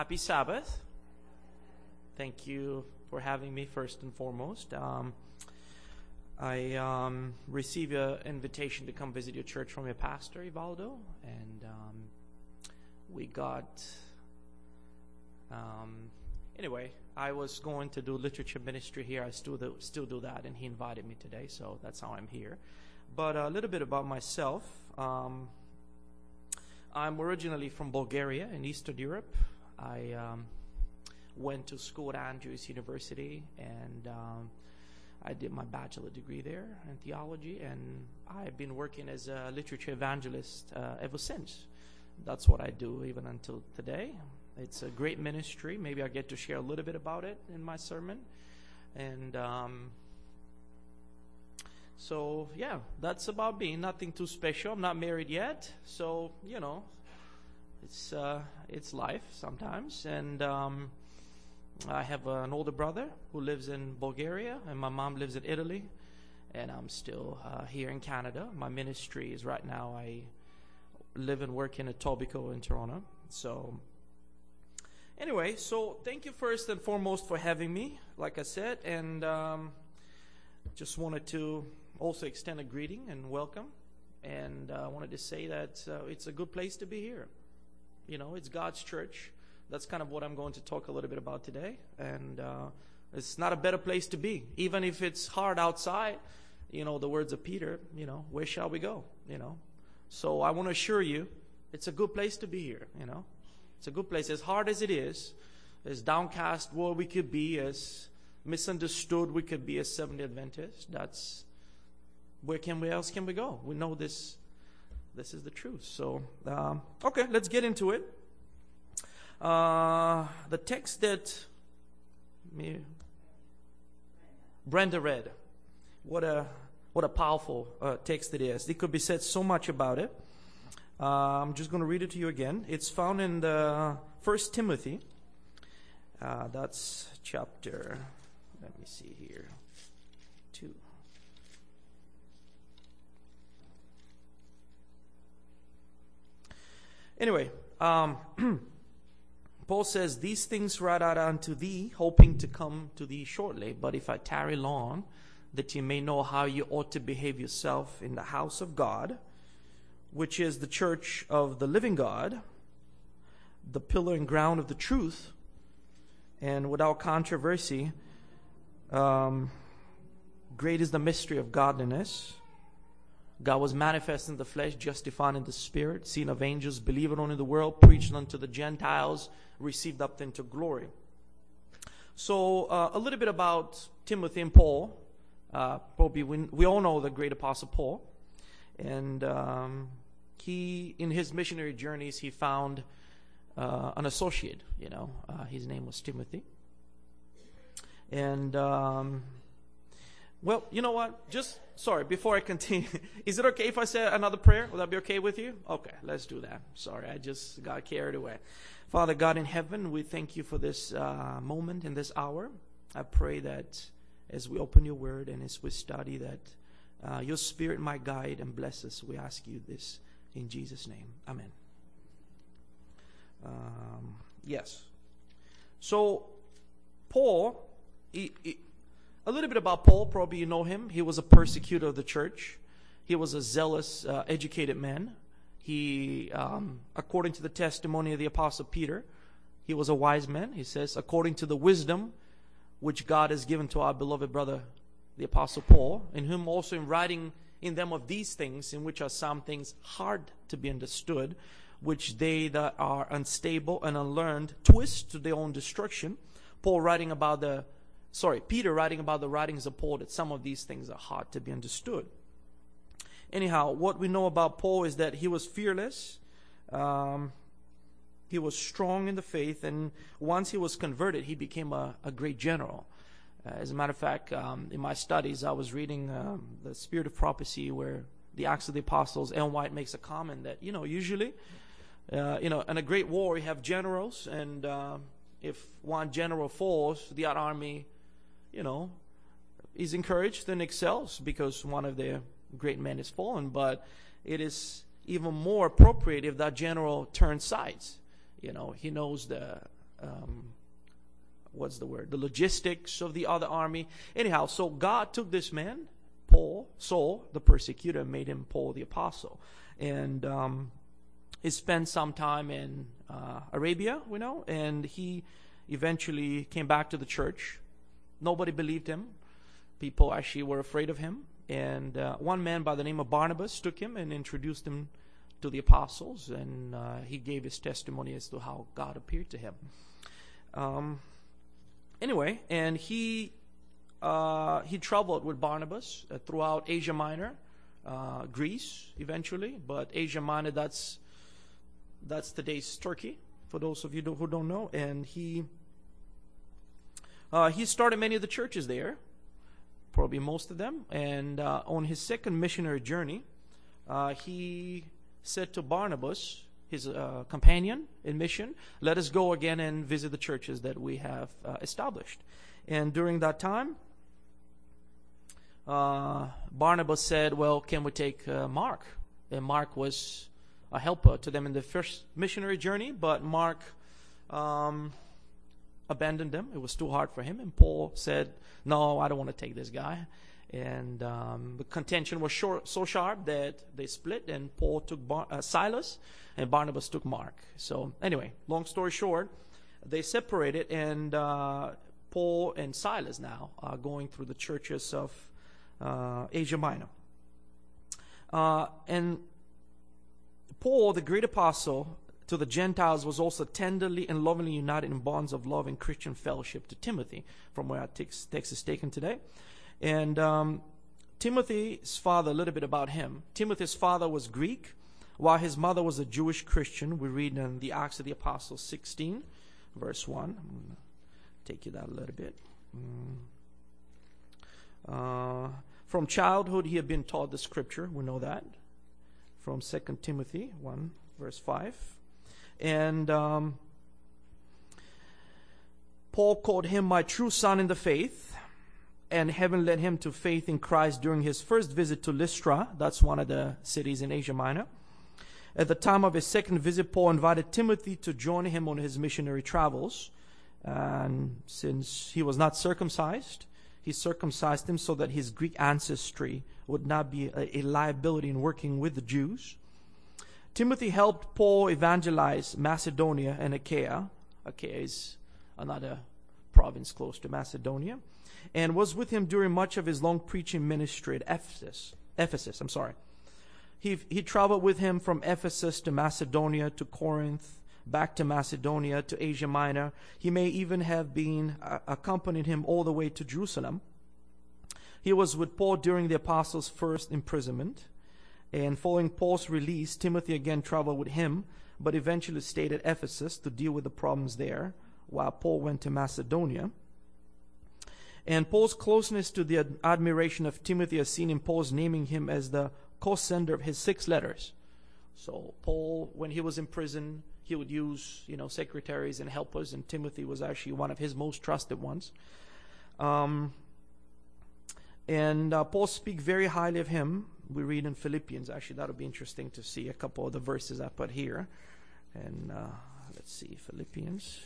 Happy Sabbath. Thank you for having me first and foremost. Um, I um, received an invitation to come visit your church from your pastor, Ivaldo, and um, we got. Um, anyway, I was going to do literature ministry here. I still do, still do that, and he invited me today, so that's how I'm here. But a little bit about myself. Um, I'm originally from Bulgaria in Eastern Europe. I um, went to school at Andrews University and um, I did my bachelor degree there in theology, and I've been working as a literature evangelist uh, ever since. That's what I do even until today. It's a great ministry. Maybe I get to share a little bit about it in my sermon. And um, so, yeah, that's about me. Nothing too special. I'm not married yet, so you know, it's uh, it's life sometimes. And um, I have an older brother who lives in Bulgaria, and my mom lives in Italy, and I'm still uh, here in Canada. My ministry is right now. I live and work in Etobicoke in Toronto. So, anyway, so thank you first and foremost for having me. Like I said, and um, just wanted to also extend a greeting and welcome. And I uh, wanted to say that uh, it's a good place to be here. You know, it's God's church. That's kind of what I'm going to talk a little bit about today. And uh, it's not a better place to be. Even if it's hard outside, you know, the words of Peter, you know, where shall we go? You know. So I want to assure you, it's a good place to be here, you know. It's a good place. As hard as it is, as downcast world we could be, as misunderstood we could be as Seventh Adventists, that's where can we else can we go? We know this this is the truth. So, um, okay, let's get into it. Uh, the text that me, Brenda read, what a what a powerful uh, text it is. It could be said so much about it. Uh, I'm just going to read it to you again. It's found in the First Timothy. Uh, that's chapter. Let me see here. Two. Anyway, um, Paul says, These things write out unto thee, hoping to come to thee shortly. But if I tarry long, that ye may know how you ought to behave yourself in the house of God, which is the church of the living God, the pillar and ground of the truth, and without controversy, um, great is the mystery of godliness. God was manifest in the flesh, justified in the spirit, seen of angels, believed on in the world, preached unto the Gentiles, received up into glory. So, uh, a little bit about Timothy and Paul. Uh, probably we, we, all know the great apostle Paul. And um, he, in his missionary journeys, he found uh, an associate, you know. Uh, his name was Timothy. And um, well, you know what? Just, sorry, before I continue, is it okay if I say another prayer? Will that be okay with you? Okay, let's do that. Sorry, I just got carried away. Father God in heaven, we thank you for this uh, moment and this hour. I pray that as we open your word and as we study, that uh, your spirit might guide and bless us. We ask you this in Jesus' name. Amen. Um, yes. So, Paul, he, he, a little bit about Paul, probably you know him. He was a persecutor of the church. He was a zealous, uh, educated man. He, um, according to the testimony of the Apostle Peter, he was a wise man. He says, according to the wisdom which God has given to our beloved brother, the Apostle Paul, in whom also in writing in them of these things, in which are some things hard to be understood, which they that are unstable and unlearned twist to their own destruction. Paul writing about the sorry, Peter writing about the writings of Paul that some of these things are hard to be understood. Anyhow, what we know about Paul is that he was fearless. Um, he was strong in the faith, and once he was converted, he became a, a great general. Uh, as a matter of fact, um, in my studies, I was reading um, the Spirit of Prophecy, where the Acts of the Apostles, Ellen White makes a comment that you know usually, uh, you know, in a great war, you have generals, and uh, if one general falls, the other army you know, is encouraged and excels because one of their great men is fallen. But it is even more appropriate if that general turns sides. You know, he knows the um, what's the word? The logistics of the other army. Anyhow, so God took this man, Paul, Saul, the persecutor, made him Paul the apostle. And um, he spent some time in uh, Arabia, we know, and he eventually came back to the church. Nobody believed him. People actually were afraid of him. And uh, one man by the name of Barnabas took him and introduced him to the apostles, and uh, he gave his testimony as to how God appeared to him. Um, anyway, and he uh, he traveled with Barnabas uh, throughout Asia Minor, uh, Greece eventually, but Asia Minor that's that's today's Turkey for those of you who don't know, and he uh, he started many of the churches there, probably most of them, and uh, on his second missionary journey, uh, he said to Barnabas, his uh, companion in mission, let us go again and visit the churches that we have uh, established. And during that time, uh, Barnabas said, Well, can we take Mark? And Mark was a helper to them in the first missionary journey, but Mark um, abandoned them. It was too hard for him. And Paul said, No, I don't want to take this guy. And um, the contention was short, so sharp that they split, and Paul took Bar- uh, Silas, and Barnabas took Mark. So, anyway, long story short, they separated, and uh, Paul and Silas now are going through the churches of uh, Asia Minor. Uh, and Paul, the great apostle to the Gentiles, was also tenderly and lovingly united in bonds of love and Christian fellowship to Timothy, from where our text, text is taken today. And um, Timothy's father, a little bit about him. Timothy's father was Greek, while his mother was a Jewish Christian. We read in the Acts of the Apostles 16, verse 1. I'm going to take you that a little bit. Mm. Uh, from childhood, he had been taught the scripture. We know that. From 2 Timothy 1, verse 5. And um, Paul called him my true son in the faith and heaven led him to faith in Christ during his first visit to Lystra. That's one of the cities in Asia Minor. At the time of his second visit, Paul invited Timothy to join him on his missionary travels. And since he was not circumcised, he circumcised him so that his Greek ancestry would not be a, a liability in working with the Jews. Timothy helped Paul evangelize Macedonia and Achaia. Achaia is another province close to Macedonia and was with him during much of his long preaching ministry at Ephesus. Ephesus, I'm sorry. He, he traveled with him from Ephesus to Macedonia to Corinth, back to Macedonia to Asia Minor. He may even have been uh, accompanied him all the way to Jerusalem. He was with Paul during the apostles' first imprisonment. And following Paul's release, Timothy again traveled with him, but eventually stayed at Ephesus to deal with the problems there, while Paul went to Macedonia. And Paul's closeness to the admiration of Timothy is seen in Paul's naming him as the co sender of his six letters. So, Paul, when he was in prison, he would use, you know, secretaries and helpers, and Timothy was actually one of his most trusted ones. Um, and uh, Paul speaks very highly of him. We read in Philippians. Actually, that'll be interesting to see a couple of the verses I put here. And uh, let's see, Philippians.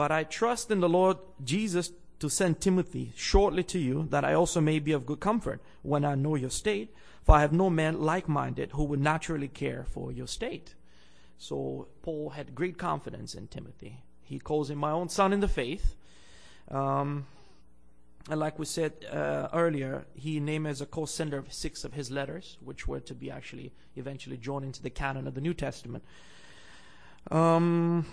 But I trust in the Lord Jesus to send Timothy shortly to you, that I also may be of good comfort when I know your state. For I have no man like minded who would naturally care for your state. So Paul had great confidence in Timothy. He calls him my own son in the faith. Um, and like we said uh, earlier, he named as a co-sender of six of his letters, which were to be actually eventually joined into the canon of the New Testament. Um,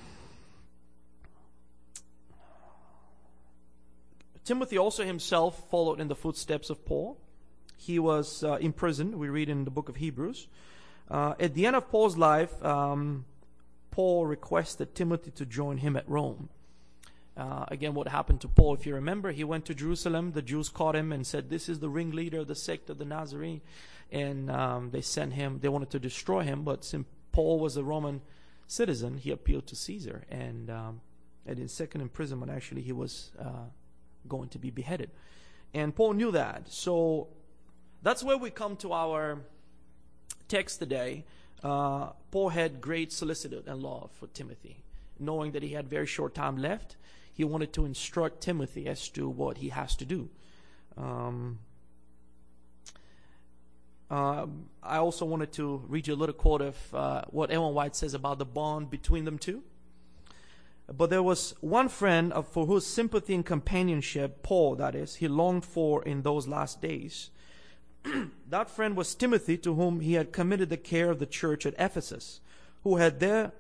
Timothy also himself followed in the footsteps of Paul. He was uh, imprisoned, we read in the book of Hebrews. Uh, at the end of Paul's life, um, Paul requested Timothy to join him at Rome. Uh, again, what happened to Paul, if you remember, he went to Jerusalem. The Jews caught him and said, This is the ringleader of the sect of the Nazarene. And um, they sent him, they wanted to destroy him, but since Paul was a Roman citizen, he appealed to Caesar. And um, and in second imprisonment, actually, he was uh, going to be beheaded. And Paul knew that. So that's where we come to our text today. Uh, Paul had great solicitude and love for Timothy, knowing that he had very short time left. He wanted to instruct Timothy as to what he has to do. Um, um, I also wanted to read you a little quote of uh, what Ellen White says about the bond between them two. But there was one friend of, for whose sympathy and companionship, Paul, that is, he longed for in those last days. that friend was Timothy, to whom he had committed the care of the church at Ephesus, who had there,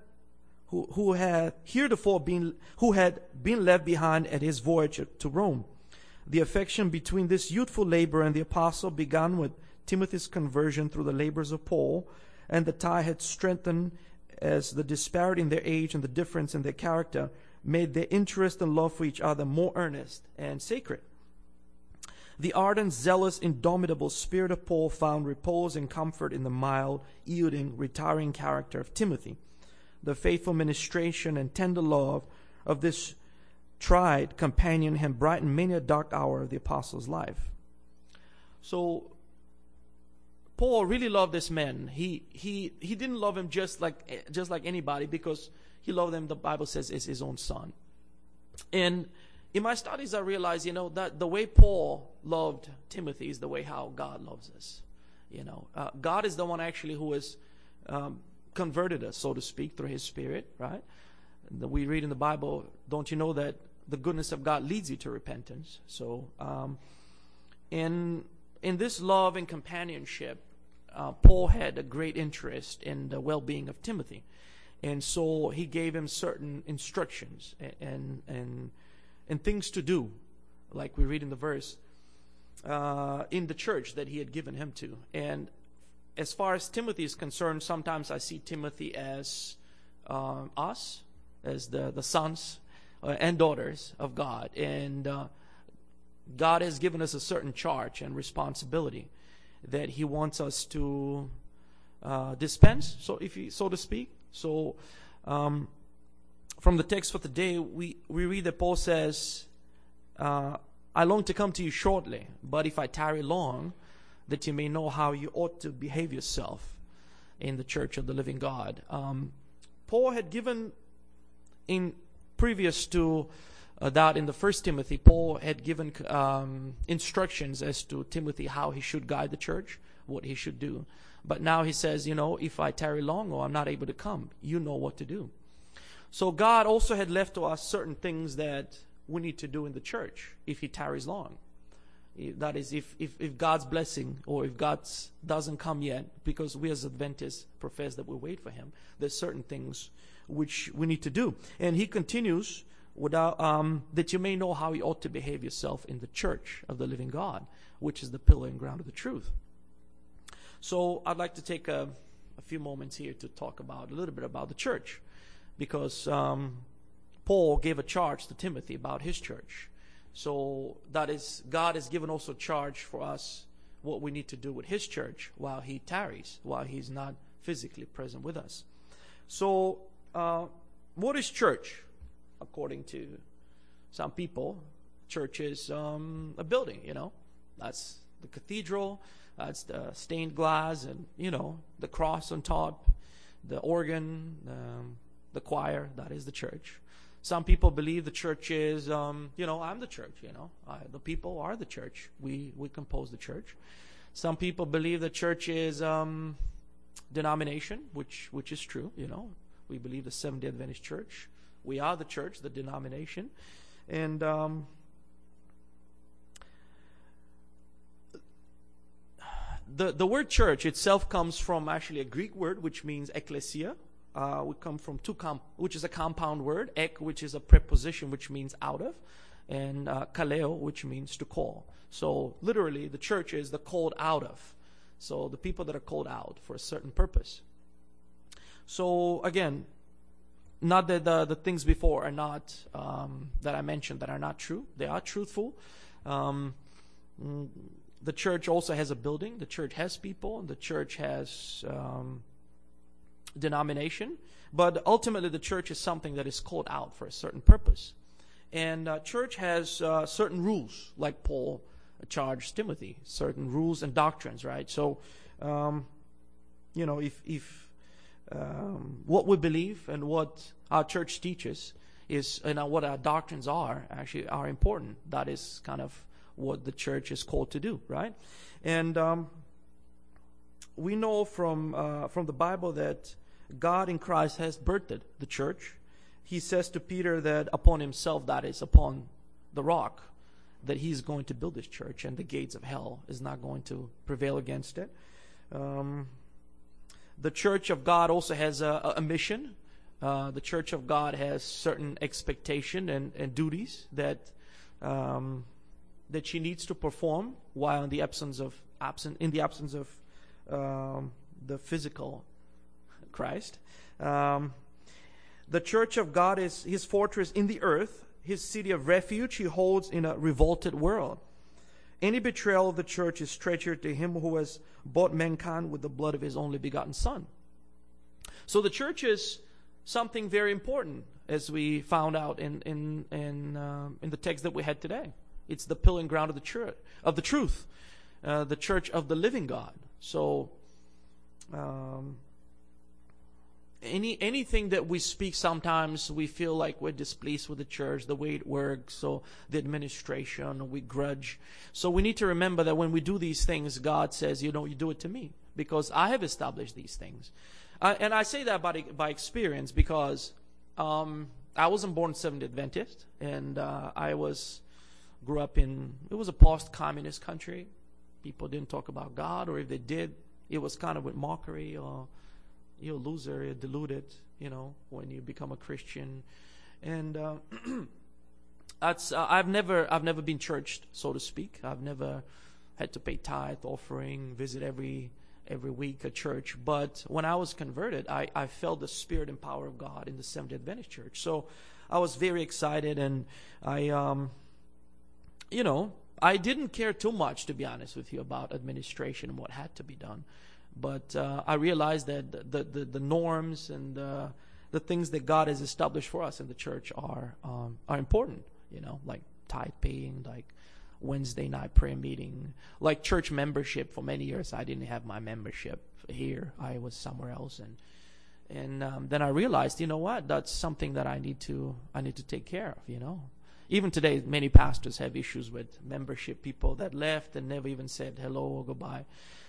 who, who had heretofore been, who had been left behind at his voyage to Rome. The affection between this youthful laborer and the apostle began with Timothy's conversion through the labors of Paul, and the tie had strengthened as the disparity in their age and the difference in their character made their interest and love for each other more earnest and sacred. The ardent, zealous, indomitable spirit of Paul found repose and comfort in the mild, yielding, retiring character of Timothy. The faithful ministration and tender love of this tried companion had brightened many a dark hour of the apostle's life. So Paul really loved this man. He he he didn't love him just like just like anybody because he loved him. The Bible says is his own son. And in my studies, I realized you know that the way Paul loved Timothy is the way how God loves us. You know, uh, God is the one actually who has um, converted us, so to speak, through His Spirit. Right? we read in the Bible, don't you know that the goodness of God leads you to repentance? So, um, in in this love and companionship, uh, Paul had a great interest in the well-being of Timothy, and so he gave him certain instructions and and and, and things to do, like we read in the verse, uh, in the church that he had given him to. And as far as Timothy is concerned, sometimes I see Timothy as um, us, as the the sons uh, and daughters of God, and uh, God has given us a certain charge and responsibility that He wants us to uh, dispense, so if you, so to speak. So, um, from the text for today, we we read that Paul says, uh, "I long to come to you shortly, but if I tarry long, that you may know how you ought to behave yourself in the church of the living God." Um, Paul had given in previous to uh, that in the first Timothy, Paul had given um, instructions as to Timothy how he should guide the church, what he should do. But now he says, you know, if I tarry long or I'm not able to come, you know what to do. So God also had left to us certain things that we need to do in the church if he tarries long. That is, if, if, if God's blessing or if God doesn't come yet, because we as Adventists profess that we wait for him, there's certain things which we need to do. And he continues without, um, that you may know how you ought to behave yourself in the church of the living God, which is the pillar and ground of the truth. So I'd like to take a, a few moments here to talk about a little bit about the church, because um, Paul gave a charge to Timothy about his church. So that is, God has given also charge for us what we need to do with his church while he tarries, while he's not physically present with us. So, uh, what is church? according to some people, church is um, a building, you know. That's the cathedral, that's the stained glass, and, you know, the cross on top, the organ, um, the choir, that is the church. Some people believe the church is, um, you know, I'm the church, you know. I, the people are the church. We, we compose the church. Some people believe the church is um, denomination, which, which is true, you know. We believe the Seventh day Adventist church. We are the church, the denomination. And um, the, the word church itself comes from actually a Greek word which means ecclesia. Uh, we come from two comp, which is a compound word, ek, which is a preposition which means out of, and uh, kaleo, which means to call. So literally, the church is the called out of. So the people that are called out for a certain purpose. So again, not that the, the things before are not um, that I mentioned that are not true. They are truthful. Um, mm, the church also has a building. The church has people. And the church has um, denomination, but ultimately the church is something that is called out for a certain purpose. And uh, church has uh, certain rules, like Paul charged Timothy, certain rules and doctrines, right? So, um, you know, if if um, what we believe and what our church teaches is, and what our doctrines are, actually are important. That is kind of what the church is called to do, right? And um, we know from uh, from the Bible that God in Christ has birthed the church. He says to Peter that upon himself, that is upon the rock, that he's going to build this church, and the gates of hell is not going to prevail against it. Um, the church of God also has a, a mission. Uh, the church of God has certain expectation and, and duties that um, that she needs to perform while in the absence of absent in the absence of um, the physical Christ. Um, the church of God is his fortress in the earth, his city of refuge he holds in a revolted world. Any betrayal of the church is treachery to him who has bought mankind with the blood of his only begotten Son. So the church is something very important, as we found out in in in, uh, in the text that we had today. It's the pillar and ground of the church of the truth, uh, the church of the living God. So, um, any anything that we speak, sometimes we feel like we're displeased with the church, the way it works, or the administration, we grudge. So we need to remember that when we do these things, God says, you know, you do it to me because I have established these things. Uh, and I say that by by experience because um, I wasn't born Seventh Adventist, and uh, I was grew up in it was a post-communist country. People didn't talk about God, or if they did, it was kind of with mockery or you're a loser, you're deluded, you know, when you become a Christian. And uh, that's uh, I've never I've never been churched, so to speak. I've never had to pay tithe, offering, visit every every week a church. But when I was converted, I, I felt the spirit and power of God in the Seventh Adventist Church. So I was very excited, and I, um, you know, I didn't care too much, to be honest with you, about administration and what had to be done. But uh, I realized that the, the, the norms and the, the things that God has established for us in the church are um, are important. You know, like tithe paying, like Wednesday night prayer meeting, like church membership. For many years, I didn't have my membership here. I was somewhere else, and and um, then I realized, you know what? That's something that I need to I need to take care of. You know, even today, many pastors have issues with membership people that left and never even said hello or goodbye.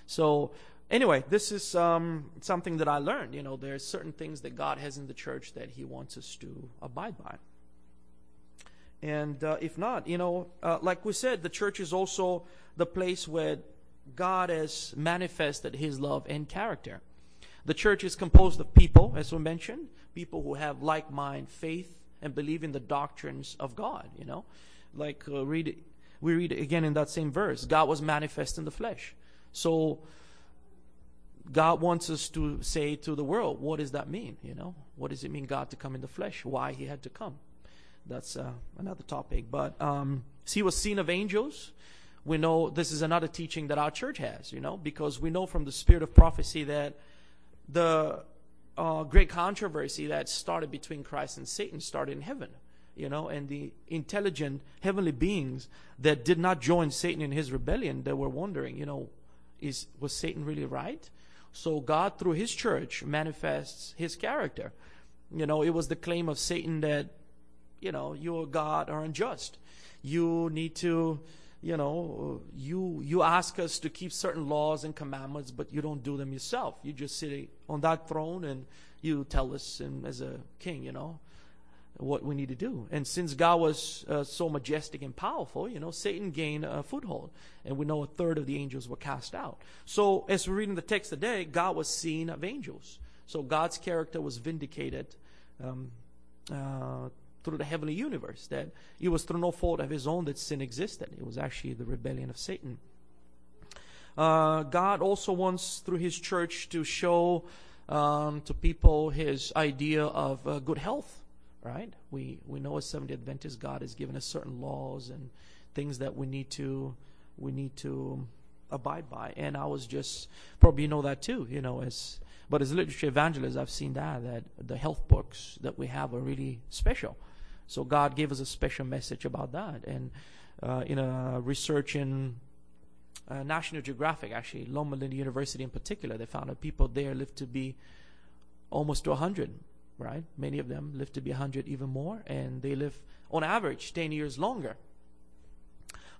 So anyway, this is um, something that I learned. You know, there's certain things that God has in the church that He wants us to abide by. And uh, if not, you know, uh, like we said, the church is also the place where God has manifested His love and character. The church is composed of people, as we mentioned, people who have like mind, faith, and believe in the doctrines of God. You know, like uh, read we read again in that same verse, God was manifest in the flesh. So God wants us to say to the world, what does that mean? You know, what does it mean God to come in the flesh? Why He had to come? That's uh, another topic. But um, he was seen of angels. We know this is another teaching that our church has. You know, because we know from the spirit of prophecy that the uh, great controversy that started between Christ and Satan started in heaven. You know, and the intelligent heavenly beings that did not join Satan in his rebellion, they were wondering, you know, is was Satan really right? So God, through His church, manifests His character. You know, it was the claim of Satan that, you know, you, God, are unjust. You need to, you know, you you ask us to keep certain laws and commandments, but you don't do them yourself. You just sit on that throne and you tell us, and as a king, you know, what we need to do. And since God was uh, so majestic and powerful, you know, Satan gained a foothold. And we know a third of the angels were cast out. So as we're reading the text today, God was seen of angels. So God's character was vindicated um, uh, through the heavenly universe. That it was through no fault of his own that sin existed. It was actually the rebellion of Satan. Uh, God also wants, through his church, to show um, to people his idea of uh, good health right? We we know as Seventh Adventists, God has given us certain laws and things that we need to we need to abide by. And I was just probably you know that too, you know, as but as literature evangelists I've seen that that the health books that we have are really special. So God gave us a special message about that. And uh, in a research in uh, National Geographic, actually, Loma Linda University in particular, they found that people there live to be almost to 100, right? Many of them live to be 100 even more, and they live on average 10 years longer.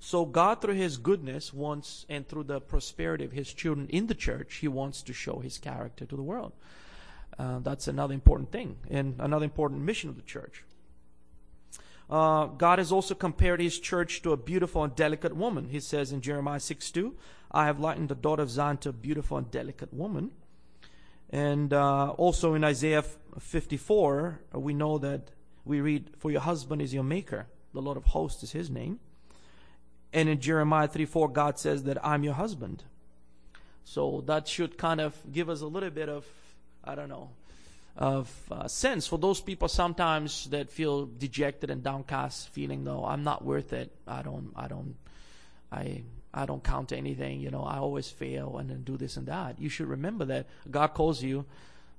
So God, through His goodness, wants, and through the prosperity of His children in the church, He wants to show His character to the world. Uh, that's another important thing, and another important mission of the church. Uh, God has also compared His church to a beautiful and delicate woman. He says in Jeremiah 6 2, I have likened the daughter of Zion to a beautiful and delicate woman. And uh, also in Isaiah 54, we know that we read, For your husband is your maker, the Lord of hosts is his name. And in Jeremiah 3 4, God says that I'm your husband. So that should kind of give us a little bit of, I don't know, of uh, sense for those people sometimes that feel dejected and downcast, feeling though I'm not worth it. I don't, I don't, I, I don't count to anything. You know, I always fail and then do this and that. You should remember that God calls you,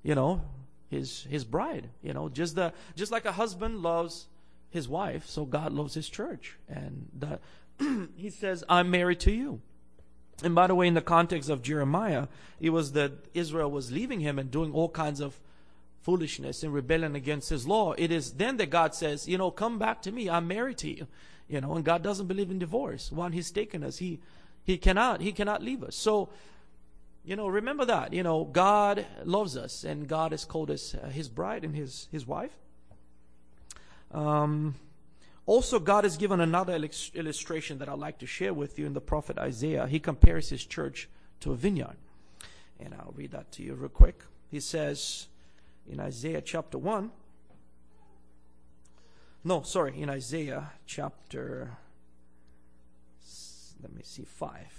you know, his his bride. You know, just the just like a husband loves his wife, so God loves his church, and the he says, I'm married to you. And by the way, in the context of Jeremiah, it was that Israel was leaving him and doing all kinds of foolishness and rebellion against his law. It is then that God says, you know, come back to me. I'm married to you. You know, and God doesn't believe in divorce. Once he's taken us, he he cannot he cannot leave us. So, you know, remember that. You know, God loves us and God has called us uh, his bride and his his wife. Um also, God has given another illustration that I'd like to share with you in the prophet Isaiah. He compares his church to a vineyard. And I'll read that to you real quick. He says in Isaiah chapter 1, no, sorry, in Isaiah chapter, let me see, 5.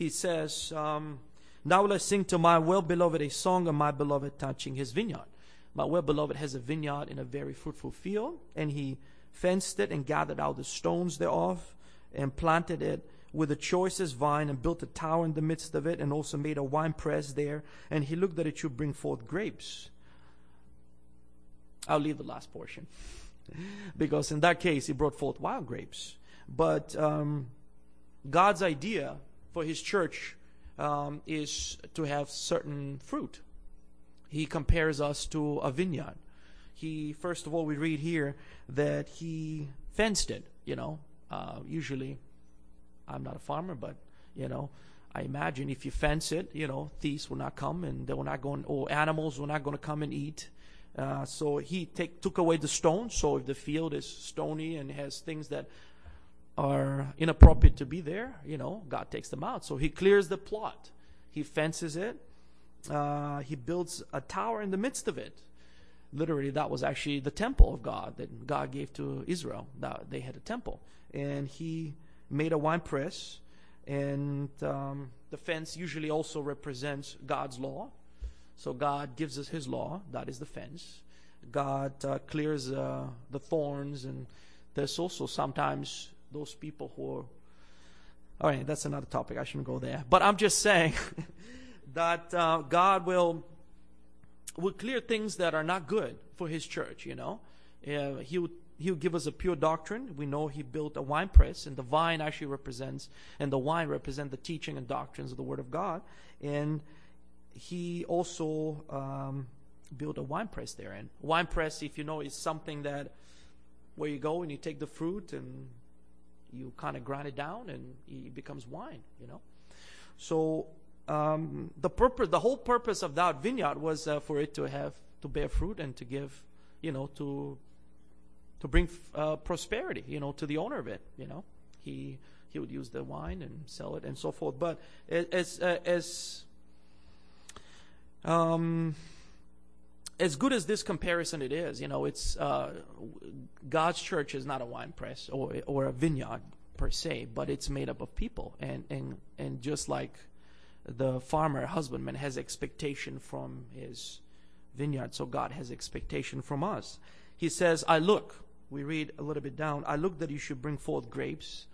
He says, um, Now will I sing to my well beloved a song of my beloved touching his vineyard. My well beloved has a vineyard in a very fruitful field, and he fenced it and gathered out the stones thereof, and planted it with the choicest vine, and built a tower in the midst of it, and also made a wine press there. And he looked that it should bring forth grapes. I'll leave the last portion. because in that case, he brought forth wild grapes. But um, God's idea for his church um, is to have certain fruit he compares us to a vineyard. He, first of all, we read here that he fenced it, you know. Uh, usually, I'm not a farmer, but, you know, I imagine if you fence it, you know, thieves will not come and they will not go, or animals will not going to come and eat. Uh, so he take, took away the stones. So if the field is stony and has things that are inappropriate to be there, you know, God takes them out. So he clears the plot. He fences it uh, he builds a tower in the midst of it. Literally, that was actually the temple of God that God gave to Israel. That they had a temple, and he made a wine press, and um, the fence usually also represents God's law. So God gives us His law. That is the fence. God uh, clears uh, the thorns, and there's also sometimes those people who are. All right, that's another topic. I shouldn't go there. But I'm just saying. that uh, God will will clear things that are not good for His church. You know, uh, He would He would give us a pure doctrine. We know He built a wine press, and the vine actually represents, and the wine represent the teaching and doctrines of the Word of God. And He also um, built a wine press there. And wine press, if you know, is something that where you go and you take the fruit and you kind of grind it down and it becomes wine. You know, so um, the purpose, the whole purpose of that vineyard was uh, for it to have to bear fruit and to give, you know, to to bring uh, prosperity, you know, to the owner of it. You know, he he would use the wine and sell it and so forth. But as uh, as um, as good as this comparison it is, you know, it's uh, God's church is not a wine press or or a vineyard per se, but it's made up of people, and and and just like the farmer, husbandman, has expectation from his vineyard. So God has expectation from us. He says, I look, we read a little bit down, I look that you should bring forth grapes.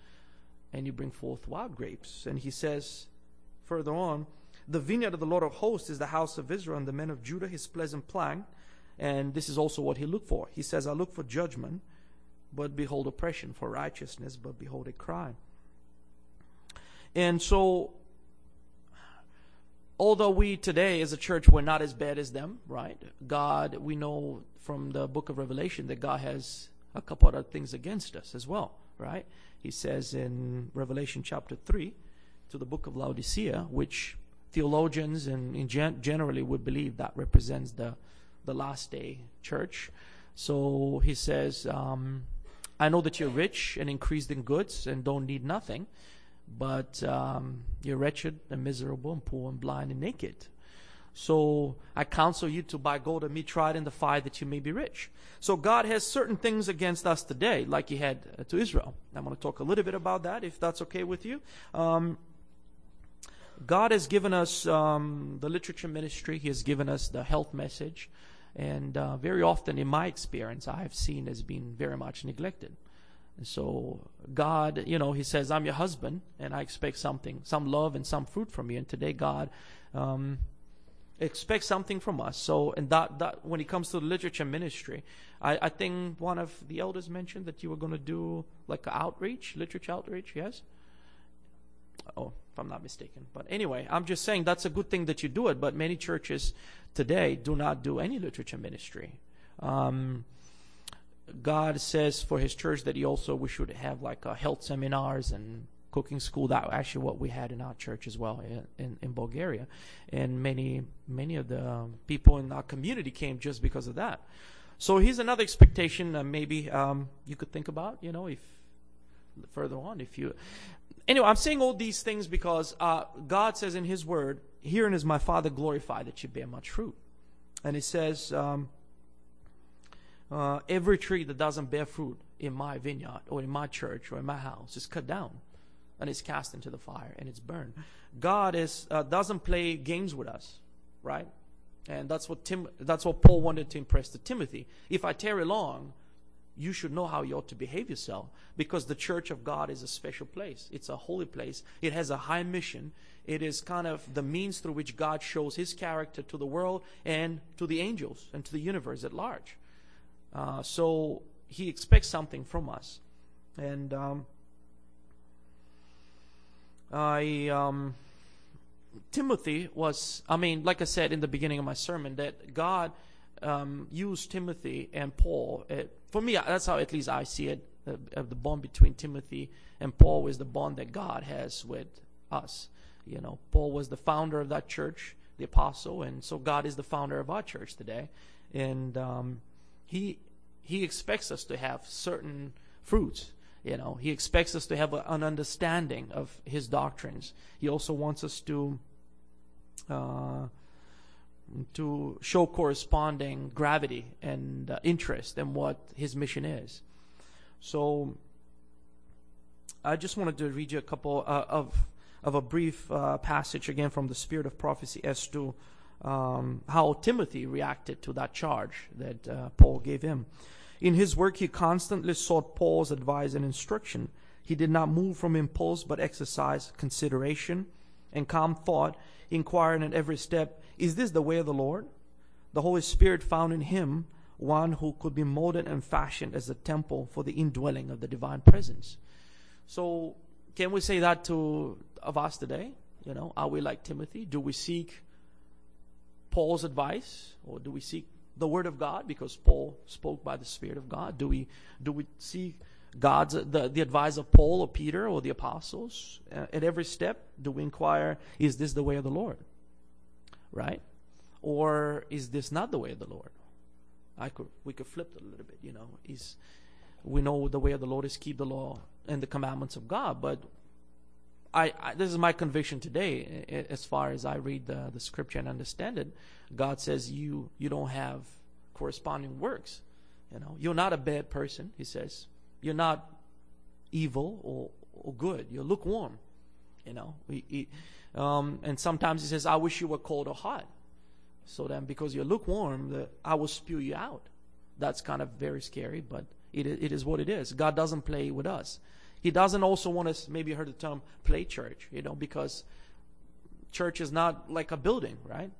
and you bring forth wild grapes. And he says further on, the vineyard of the Lord of hosts is the house of Israel, and the men of Judah his pleasant plant. And this is also what he looked for. He says, I look for judgment, but behold oppression, for righteousness, but behold a crime. And so, although we today as a church we're not as bad as them, right? God, we know from the book of Revelation that God has a couple other things against us as well, right? He says in Revelation chapter 3 to the book of Laodicea, which theologians and gen- generally would believe that represents the, the last day church. So he says, um, I know that you're rich and increased in goods and don't need nothing, but um, you're wretched and miserable and poor and blind and naked. So I counsel you to buy gold and meat tried in the fire that you may be rich. So God has certain things against us today, like He had uh, to Israel. I'm going to talk a little bit about that, if that's okay with you. Um, God has given us um, the literature ministry. He has given us the health message, and uh, very often, in my experience, I have seen as being very much neglected. And so God, you know, He says, "I'm your husband, and I expect something, some love and some fruit from you." And today, God. Um, expect something from us. So, and that, that when it comes to the literature ministry, I, I think one of the elders mentioned that you were going to do like outreach, literature outreach. Yes. Oh, if I'm not mistaken. But anyway, I'm just saying that's a good thing that you do it. But many churches today do not do any literature ministry. Um, God says for His church that He also we should have like uh, health seminars and cooking school. That actually what we had in our church as well in, in, Bulgaria, and many many of the people in our community came just because of that. So here's another expectation. Maybe um, you could think about. You know, if further on, if you. Anyway, I'm saying all these things because uh, God says in His Word, "Herein is my Father glorified that you bear much fruit," and He says. Um, uh, every tree that doesn't bear fruit in my vineyard or in my church or in my house is cut down and it's cast into the fire and it's burned. God is uh, doesn't play games with us, right? And that's what Tim that's what Paul wanted to impress to Timothy. If I tarry long, you should know how you ought to behave yourself because the church of God is a special place. It's a holy place. It has a high mission. It is kind of the means through which God shows his character to the world and to the angels and to the universe at large. Uh, so he expects something from us. And um, I um, Timothy was, I mean, like I said in the beginning of my sermon, that God um, used Timothy and Paul. Uh, for me, that's how at least I see it. Uh, the bond between Timothy and Paul is the bond that God has with us. You know, Paul was the founder of that church, the apostle, and so God is the founder of our church today. And um, he he expects us to have certain fruits you know, he expects us to have a, an understanding of his doctrines. He also wants us to uh, to show corresponding gravity and uh, interest in what his mission is. So, I just wanted to read you a couple uh, of of a brief uh, passage again from the Spirit of Prophecy as to um, how Timothy reacted to that charge that uh, Paul gave him. In his work, he constantly sought Paul's advice and instruction. He did not move from impulse, but exercised consideration and calm thought, inquiring at every step, Is this the way of the Lord? The Holy Spirit found in him one who could be molded and fashioned as a temple for the indwelling of the divine presence. So, can we say that to of us today? You know, are we like Timothy? Do we seek Paul's advice, or do we seek the Word of God because Paul spoke by the Spirit of God? Do we do we see God's the, the advice of Paul or Peter or the apostles uh, at every step? Do we inquire, is this the way of the Lord? Right? Or is this not the way of the Lord? I could we could flip it a little bit, you know. Is we know the way of the Lord is keep the law and the commandments of God, but I, I, this is my conviction today as far as I read the, the scripture and understand it. God says you you don't have corresponding works. You know, you're not a bad person, he says. You're not evil or, or good. You're lukewarm. You know, he, um, and sometimes he says, I wish you were cold or hot. So then, because you're lukewarm, the, I will spew you out. That's kind of very scary, but it, it is what it is. God doesn't play with us. He doesn't also want us, maybe you heard the term, play church, you know, because church is not like a building, right?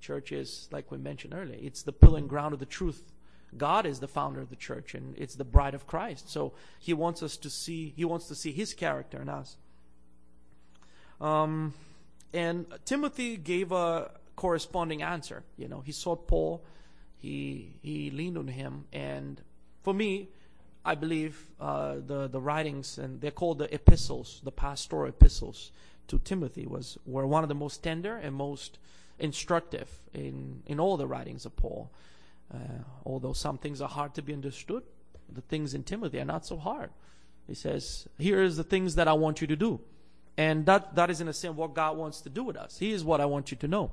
Church is, like we mentioned earlier, it's the pillar and ground of the truth. God is the founder of the church and it's the bride of Christ. So he wants us to see, he wants to see his character in us. Um, and Timothy gave a corresponding answer. You know, he saw Paul, he he leaned on him, and for me, I believe uh, the the writings and they're called the epistles, the pastoral epistles to Timothy was were one of the most tender and most instructive in in all the writings of Paul. Uh, although some things are hard to be understood, the things in Timothy are not so hard. He says, "Here is the things that I want you to do." And that, that is in a sense what God wants to do with us. He is what I want you to know.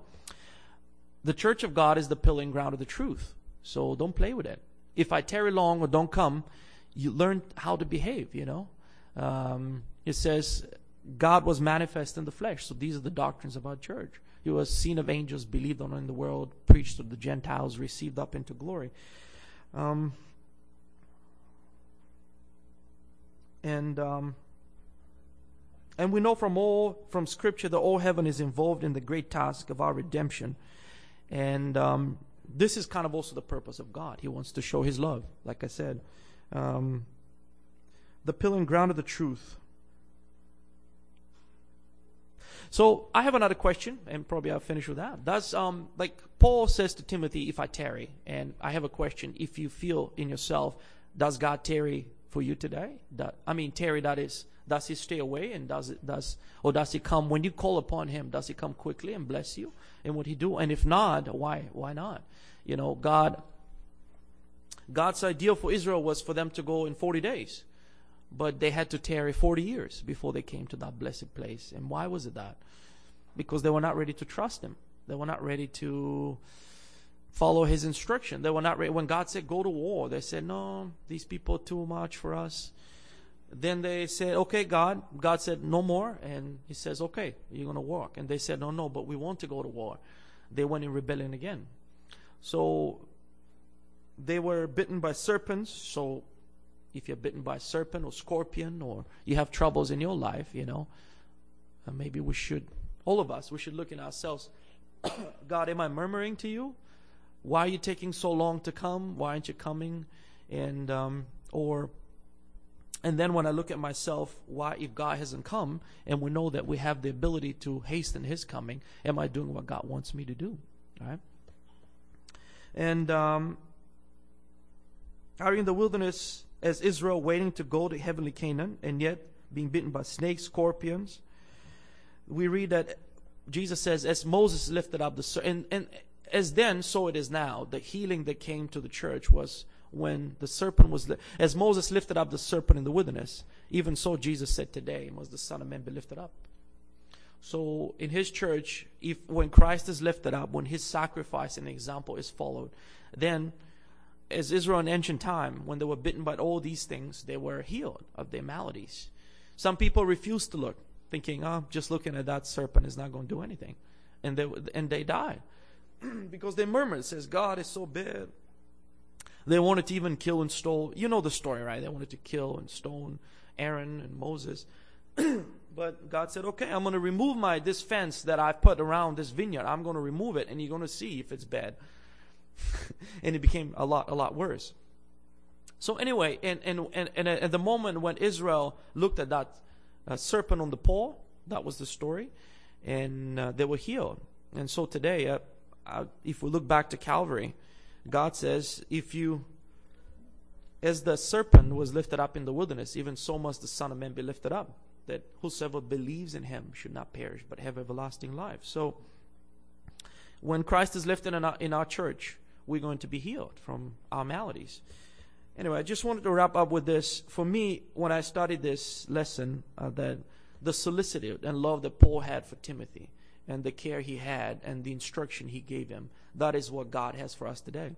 The church of God is the pillar and ground of the truth. So don't play with it. If I tarry long or don't come, you learn how to behave, you know. Um, it says God was manifest in the flesh. So these are the doctrines about church. He was seen of angels, believed on in the world, preached to the Gentiles, received up into glory. Um, and um, and we know from all from Scripture that all heaven is involved in the great task of our redemption. And um, this is kind of also the purpose of God. He wants to show His love, like I said. Um, the pillar and ground of the truth. So I have another question, and probably I'll finish with that. Does um like Paul says to Timothy, if I tarry, and I have a question: If you feel in yourself, does God tarry for you today? That, I mean, tarry that is does he stay away and does it does or does he come when you call upon him? Does he come quickly and bless you? And what he do? And if not, why why not? You know, God God's ideal for Israel was for them to go in 40 days. But they had to tarry 40 years before they came to that blessed place. And why was it that? Because they were not ready to trust him. They were not ready to follow his instruction. They were not ready. When God said go to war, they said, no, these people too much for us. Then they said, okay, God. God said, no more. And he says, okay, you're going to walk. And they said, no, no, but we want to go to war. They went in rebellion again. So they were bitten by serpents. So if you're bitten by a serpent or scorpion or you have troubles in your life, you know, uh, maybe we should, all of us, we should look in ourselves. God, am I murmuring to you? Why are you taking so long to come? Why aren't you coming? And, um, or and then when I look at myself, why, if God hasn't come, and we know that we have the ability to hasten His coming, am I doing what God wants me to do? Right? And um, are in the wilderness as Israel waiting to go to heavenly Canaan, and yet being bitten by snakes, scorpions. We read that Jesus says, as Moses lifted up the and and as then, so it is now. The healing that came to the church was when the serpent was, li- as Moses lifted up the serpent in the wilderness, even so Jesus said today, must the Son of Man be lifted up. So in his church, if when Christ is lifted up, when his sacrifice and example is followed, then as Israel in ancient time, when they were bitten by all these things, they were healed of their maladies. Some people refused to look, thinking, "Oh, just looking at that serpent is not going to do anything," and they and they died because they murmured, "says God is so bad." They wanted to even kill and stone. You know the story, right? They wanted to kill and stone Aaron and Moses. but God said, "Okay, I'm going to remove my this fence that I've put around this vineyard. I'm going to remove it, and you're going to see if it's bad." and it became a lot, a lot worse. So anyway, and and and, and at the moment when Israel looked at that uh, serpent on the pole, that was the story, and uh, they were healed. And so today, uh, uh if we look back to Calvary, God says, if you, as the serpent was lifted up in the wilderness, even so must the Son of Man be lifted up, that whosoever believes in him should not perish, but have everlasting life. So, when Christ is lifted in our, in our church, we're going to be healed from our maladies. Anyway, I just wanted to wrap up with this. For me, when I studied this lesson, uh, that the solicitude and love that Paul had for Timothy, and the care he had and the instruction he gave him. That is what God has for us today.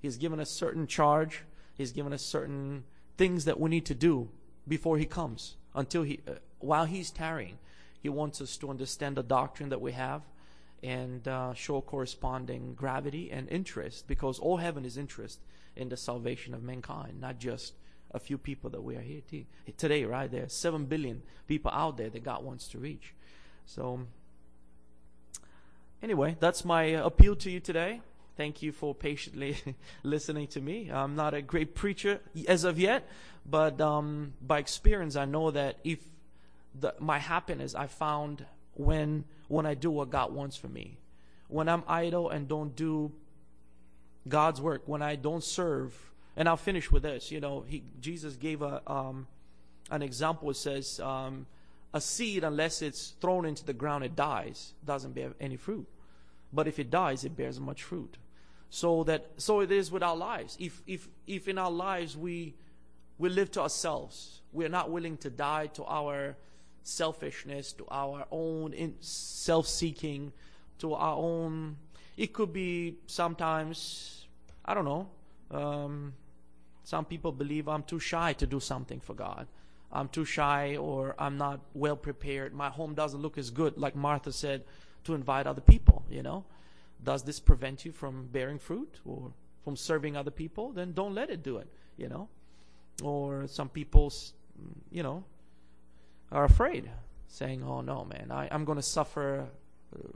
He's given us certain charge. He's given us certain things that we need to do before he comes. Until he, uh, while he's tarrying, he wants us to understand the doctrine that we have and uh, show corresponding gravity and interest because all heaven is interest in the salvation of mankind, not just a few people that we are here t- today, right? There are 7 billion people out there that God wants to reach. So, anyway, that's my appeal to you today. Thank you for patiently listening to me. I'm not a great preacher as of yet, but um, by experience, I know that if the, my happiness I found when when I do what God wants for me, when I'm idle and don't do God's work, when I don't serve, and I'll finish with this. You know, he, Jesus gave a um, an example. It says um, a seed, unless it's thrown into the ground, it dies, doesn't bear any fruit. But if it dies, it bears much fruit. So that so it is with our lives. If if if in our lives we we live to ourselves, we're not willing to die to our selfishness, to our own self-seeking, to our own. It could be sometimes I don't know. Um, some people believe I'm too shy to do something for God. I'm too shy or I'm not well prepared. My home doesn't look as good, like Martha said, to invite other people, you know. Does this prevent you from bearing fruit or from serving other people? Then don't let it do it, you know. Or some people, you know, are afraid, saying, "Oh no, man, I, am going to suffer." Uh,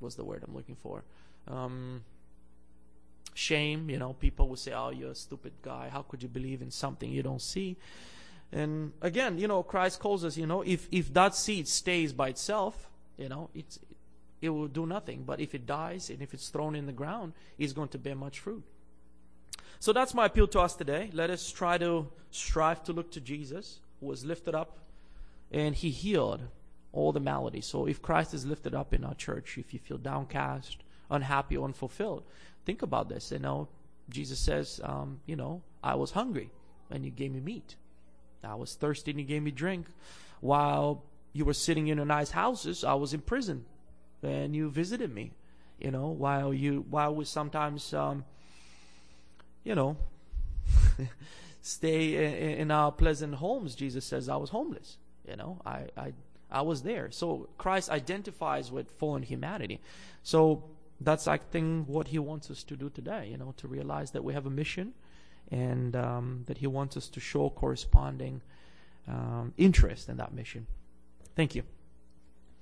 what's the word I'm looking for? Um, shame. You know, people will say, "Oh, you're a stupid guy. How could you believe in something you don't see?" And again, you know, Christ calls us. You know, if if that seed stays by itself, you know, it's it will do nothing. But if it dies and if it's thrown in the ground, it's going to bear much fruit. So that's my appeal to us today. Let us try to strive to look to Jesus, who was lifted up and he healed all the maladies. So if Christ is lifted up in our church, if you feel downcast, unhappy, unfulfilled, think about this. You know, Jesus says, um, you know, I was hungry and you gave me meat. I was thirsty and you gave me drink. While you were sitting in nice houses, I was in prison and you visited me. You know, while you while we sometimes, um, you know, stay in, in our pleasant homes, Jesus says I was homeless. You know, I, I, I was there. So Christ identifies with fallen humanity. So that's, I think, what he wants us to do today, you know, to realize that we have a mission and um, that he wants us to show corresponding um, interest in that mission. Thank you.